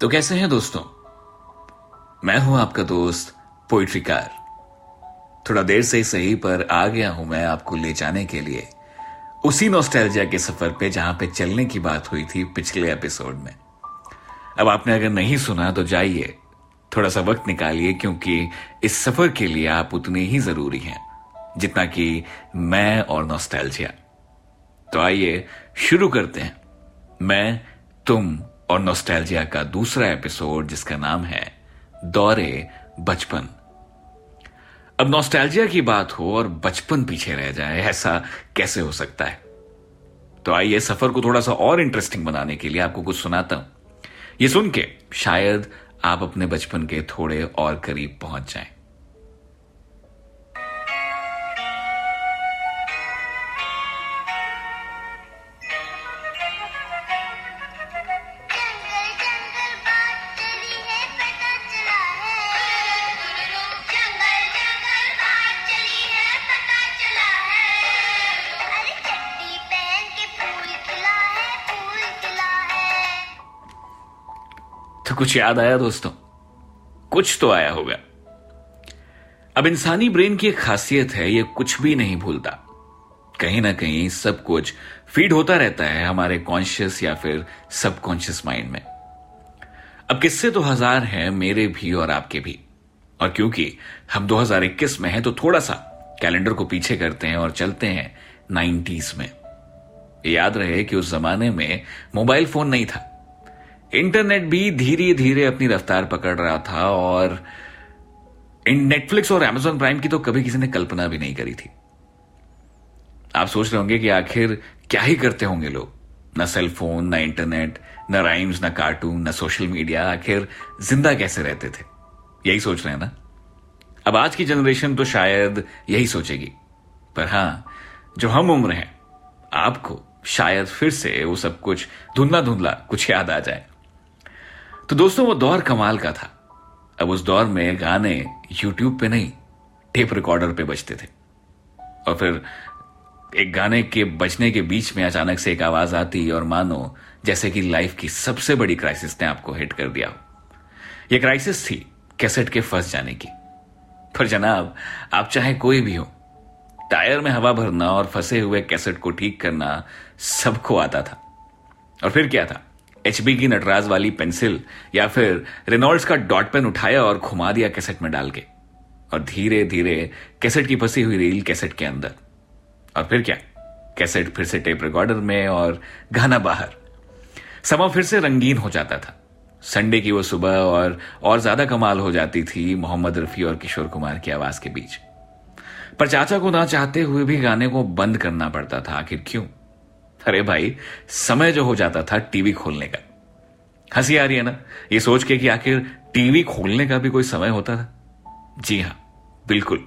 तो कैसे हैं दोस्तों? मैं हूँ आपका दोस्त, पोइट्रीकार। थोड़ा देर से ही सही पर आ गया हूँ मैं आपको ले जाने के लिए। उसी नोस्टैल्जिया के सफ़र पे जहाँ पे चलने की बात हुई थी पिछले एपिसोड में। अब आपने अगर नहीं सुना तो जाइए, थोड़ा सा वक्त निकालिए क्योंकि इस सफ़र के लिए आप उतने ही ज़रूरी हैं, जितना कि मैं और नोस्टैल्जिया तो आइए शुरू करते हैं। मैं, तुम और नोस्टैल्जिया का दूसरा एपिसोड जिसका नाम है दौरे बचपन। अब नोस्टैल्जिया की बात हो और बचपन पीछे रह जाए, ऐसा कैसे हो सकता है? तो आइए सफ़र को थोड़ा सा और इंटरेस्टिंग बनाने के लिए आपको कुछ सुनाता हूँ। ये सुन के शायद आप अपने बचपन के थोड़े और करीब पहुँच जाएँ। तो कुछ याद आया दोस्तों? कुछ तो आया होगा। अब इंसानी ब्रेन की एक खासियत है, ये कुछ भी नहीं भूलता। कहीं ना कहीं सब कुछ फ़ीड होता रहता है हमारे कॉन्शियस या फिर सबकॉन्शियस माइंड में। अब किस्से तो हज़ार हैं, मेरे भी और आपके भी। और क्योंकि हम 2021 में हैं तो थोड़ा सा कैलेंडर को पीछे करते हैं और चलते हैं 90s में। याद रहे कि उस जमाने में मोबाइल फ़ोन नहीं था। इंटरनेट भी धीरे धीरे अपनी रफ्तार पकड़ रहा था और इन नेटफ्लिक्स और एमेजॉन प्राइम की तो कभी किसी ने कल्पना भी नहीं करी थी। आप सोच रहे होंगे कि आखिर क्या ही करते होंगे लोग? न सेल फ़ोन न इंटरनेट न राइम्स न कार्टून न सोशल मीडिया आखिर ज़िंदा कैसे रहते थे? यही सोच रहे हैं ना? अब आज की जनरेशन तो शायद यही सोचेगी। पर हाँ जो हम उम्र हैं, आपको शायद फिर से वो सब कुछ धुंधला धुंधला कुछ याद आ जाए। तो दोस्तों, वो दौर कमाल का था। अब उस दौर में गाने यूट्यूब पे नहीं टेप रिकॉर्डर पे बजते थे। और फिर एक गाने के बजने के बीच में अचानक से एक आवाज़ आती और मानो, जैसे कि लाइफ की सबसे बड़ी क्राइसिस ने आपको हिट कर दिया हो। यह क्राइसिस थी कैसेट के फंस जाने की। पर जनाब, आप चाहे कोई भी हो, टायर में हवा भरना और फंसे हुए कैसेट को ठीक करना सबको आता था। और फिर क्या था? एचबी की नटराज वाली पेंसिल या फिर रेनॉल्ड्स का डॉट पेन उठाया और घुमा दिया कैसेट में डाल के। और धीरे धीरे कैसेट की फंसी हुई रील कैसेट के अंदर। और फिर क्या? कैसेट फिर से टेप रिकॉर्डर में और गाना बाहर। समा फिर से रंगीन हो जाता था। संडे की वो सुबह और और ज़्यादा कमाल हो जाती थी मोहम्मद रफी और किशोर कुमार की आवाज़ के बीच। पर चाचा को ना चाहते हुए भी गाने को बंद करना पड़ता था। आखिर क्यों? अरे भाई, समय जो हो जाता था टीवी खोलने का। हँसी आ रही है ना? ये सोच के कि आखिर टीवी खोलने का भी कोई समय होता था? जी हाँ, बिल्कुल।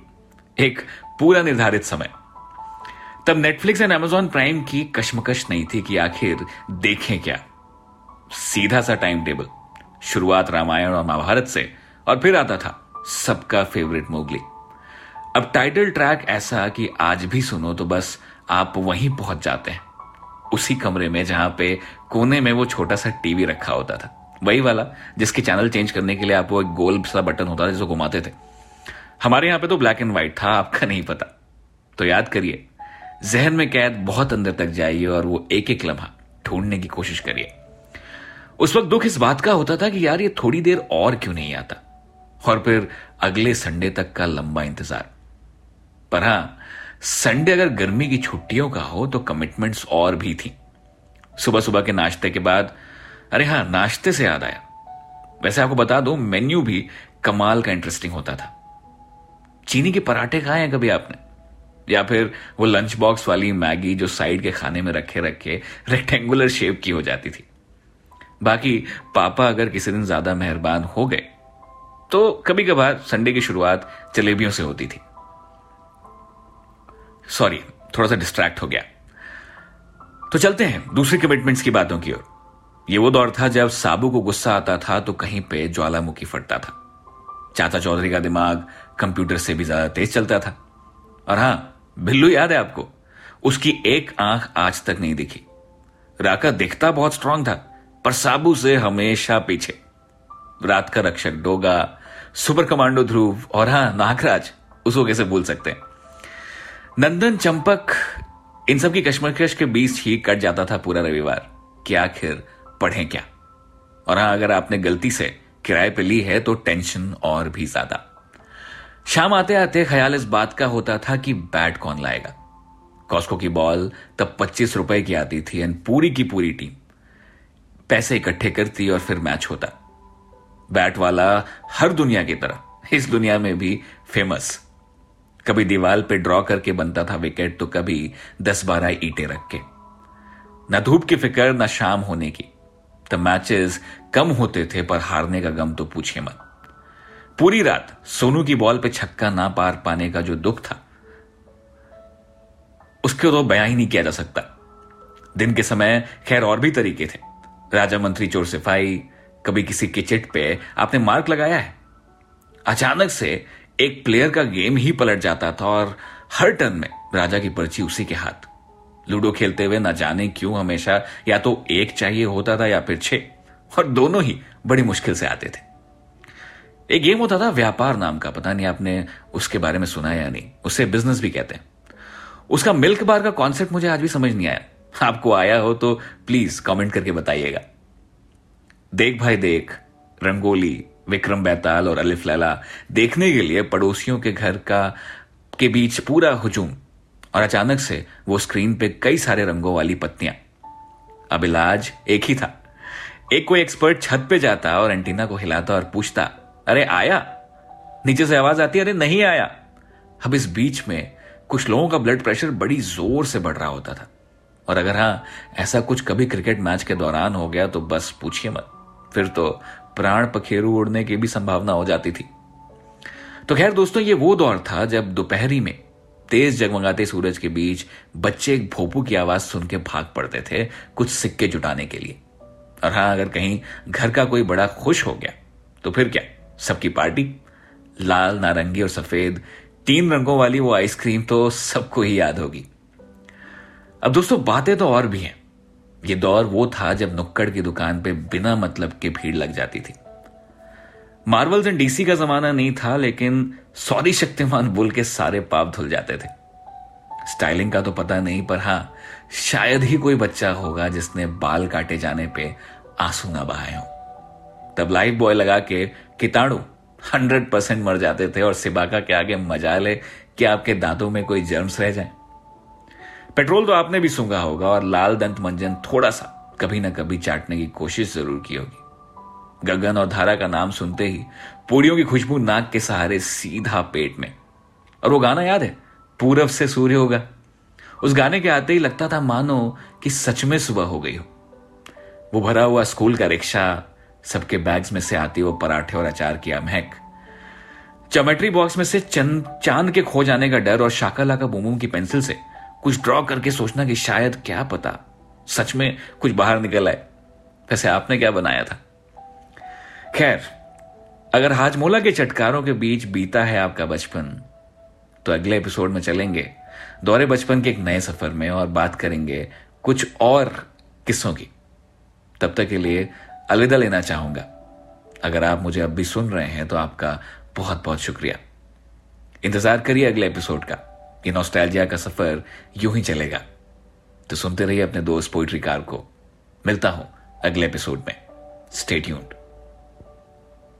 एक पूरा निर्धारित समय। तब नेटफ्लिक्स एंड एमेजॉन प्राइम की कश्मकश नहीं थी कि आखिर देखें क्या। सीधा सा टाइम टेबल शुरुआत रामायण और महाभारत से, और फिर आता था सबका फेवरेट मोगली अब टाइटल ट्रैक ऐसा कि आज भी सुनो तो बस आप वहीं पहुँच जाते हैं। उसी कमरे में जहाँ पे कोने में वो छोटा सा टीवी रखा होता था। वही वाला, जिसके चैनल चेंज करने के लिए आपको एक गोल सा बटन होता था जिसको घुमाते थे। हमारे यहाँ पे तो ब्लैक एंड व्हाइट था, आपका नहीं पता। तो याद करिए, जहन में कैद बहुत अंदर तक जाइए और वो एक एक लम्हा ढूँढने की कोशिश करिए। उस वक्त दुख इस बात का होता था कि यार ये थोड़ी देर और क्यों नहीं आता? और फिर अगले संडे तक का लंबा इंतज़ार। पर हाँ संडे अगर गर्मी की छुट्टियों का हो तो कमिटमेंट्स और भी थी। सुबह सुबह के नाश्ते के बाद, अरे हाँ, नाश्ते से याद आया। वैसे आपको बता दो मेन्यू भी कमाल का इंटरेस्टिंग होता था। चीनी के पराठे खाए हैं कभी आपने? या फिर वो लंच बॉक्स वाली मैगी जो साइड के खाने में रखे रखे रेक्टेंगुलर शेप की हो जाती थी। बाकी पापा अगर किसी दिन ज़्यादा मेहरबान हो गए तो कभी कभार संडे की शुरुआत जलेबियों से होती थी। सॉरी थोड़ा सा डिस्ट्रैक्ट हो गया। तो चलते हैं, दूसरी कमिटमेंट्स की बातों की ओर। ये वो दौर था जब साबू को गुस्सा आता था तो कहीं पे ज्वालामुखी फटता था। चाचा चौधरी का दिमाग कंप्यूटर से भी ज़्यादा तेज चलता था। और हाँ बिल्लू याद है आपको? उसकी एक आँख आज तक नहीं दिखी। राका दिखता बहुत स्ट्रांग था, पर साबू से हमेशा पीछे। रात का रक्षक डोगा सुपर कमांडो ध्रुव और हाँ, नागराज उसको कैसे भूल सकते हैं। नंदन चंपक, इन सब की कश्मकश के बीच ही कट जाता था पूरा रविवार। कि आखिर, पढ़ें क्या? और हाँ अगर आपने गलती से किराए पे ली है तो टेंशन और भी ज़्यादा। शाम आते आते ख्याल इस बात का होता था कि बैट कौन लाएगा? कॉस्को की बॉल तब पच्चीस रुपए की आती थी एंड पूरी की पूरी टीम। पैसे इकट्ठे करती और फिर मैच होता। बैट वाला हर दुनिया की तरह, इस दुनिया में भी फ़ेमस कभी दीवार पे ड्रॉ करके बनता था विकेट तो कभी दस बारह ईटे रख के। न धूप की फ़िक्र, न शाम होने की। तो मैचेस कम होते थे, पर हारने का गम तो पूछे मत। पूरी रात सोनू की बॉल पे छक्का ना पार पाने का जो दुख था, उसके तो बयां ही नहीं किया जा सकता। दिन के समय खैर और भी तरीके थे। राजा मंत्री चोर सिपाही, कभी किसी की चिट पे आपने मार्क लगाया है? अचानक से एक प्लेयर का गेम ही पलट जाता था और हर टर्न में राजा की पर्ची उसी के हाथ। लूडो खेलते हुए ना जाने क्यों हमेशा या तो एक चाहिए होता था या फिर छह, और दोनों ही बड़ी मुश्किल से आते थे। एक गेम होता था व्यापार नाम का, पता नहीं आपने उसके बारे में सुना या नहीं। उसे बिज़नेस भी कहते हैं। उसका मिल्क बार का कॉन्सेप्ट मुझे आज भी समझ नहीं आया। आपको आया हो तो प्लीज़ कमेंट करके बताइएगा। देख भाई देख, रंगोली विक्रम बैताल और अलिफ लैला देखने के लिए पड़ोसियों के घर का, के बीच पूरा हुजूम और अचानक से वो स्क्रीन पे कई सारे रंगों वाली पत्तियाँ। अब इलाज एक ही था। एक कोई एक्सपर्ट छत पे जाता और एंटीना को हिलाता और पूछता, अरे आया? नीचे से आवाज़ आती, अरे नहीं आया। अब इस बीच में कुछ लोगों का ब्लड प्रेशर बड़ी ज़ोर से बढ़ रहा होता था। और अगर हाँ ऐसा कुछ कभी क्रिकेट मैच के दौरान हो गया तो बस पूछिए मत। फिर तो प्राण पखेरु उड़ने की भी संभावना हो जाती थी। तो खैर दोस्तों, ये वो दौर था जब दोपहरी में तेज जगमगाते सूरज के बीच बच्चे एक भोपू की आवाज़ सुन के भाग पड़ते थे कुछ सिक्के जुटाने के लिए। और हाँ, अगर कहीं घर का कोई बड़ा खुश हो गया तो फिर क्या? सबकी पार्टी? लाल, नारंगी और सफ़ेद, तीन रंगों वाली वो आइसक्रीम तो सबको ही याद होगी। अब दोस्तों, बातें तो और भी हैं। ये दौर वो था जब नुक्कड़ की दुकान पे बिना मतलब के भीड़ लग जाती थी। मार्वल्स एंड डीसी का जमाना नहीं था, लेकिन सॉरी शक्तिमान बुल के सारे पाप धुल जाते थे। स्टाइलिंग का तो पता नहीं, पर हाँ, शायद ही कोई बच्चा होगा जिसने बाल काटे जाने पे आँसू ना बहाए हो। तब लाइफ बॉय लगा के, किताणु हंड्रेड परसेंट मर जाते थे और सिबाका के आगे मज़ा ले कि आपके दांतों में कोई जर्म्स रह जाए? पेट्रोल तो आपने भी सूंघा होगा और लाल दंत मंजन थोड़ा सा कभी ना कभी चाटने की कोशिश ज़रूर की होगी। गगन और धारा का नाम सुनते ही पूड़ियों की खुशबू नाक के सहारे सीधा पेट में। और वो गाना याद है? पूरब से सूर्य होगा। उस गाने के आते ही लगता था मानो कि सच में सुबह हो गई हो। वो भरा हुआ स्कूल का रिक्शा, सबके बैग्स में से आती वो पराठे और अचार की महक चमेट्री बॉक्स में से चंद, चाँद के खो जाने का डर और शाकाला का बुमुम की पेंसिल से कुछ ड्रॉ करके सोचना कि शायद क्या पता। सच में कुछ बाहर निकल आए। वैसे आपने क्या बनाया था? खैर, अगर हाजमोला के चटकारों के बीच बीता है आपका बचपन तो अगले एपिसोड में चलेंगे। दौरे बचपन के एक नए सफ़र में और बात करेंगे कुछ और किस्सों की। तब तक के लिए अलविदा लेना चाहूँगा। अगर आप मुझे अब भी सुन रहे हैं तो आपका बहुत बहुत शुक्रिया। इंतज़ार करिए अगले एपिसोड का। ये नॉस्टैल्जिया का सफ़र यूँ ही चलेगा। तो सुनते रहिए अपने दोस्त पोइट्री कार को। मिलता हूँ अगले एपिसोड में। स्टेट्यून्ड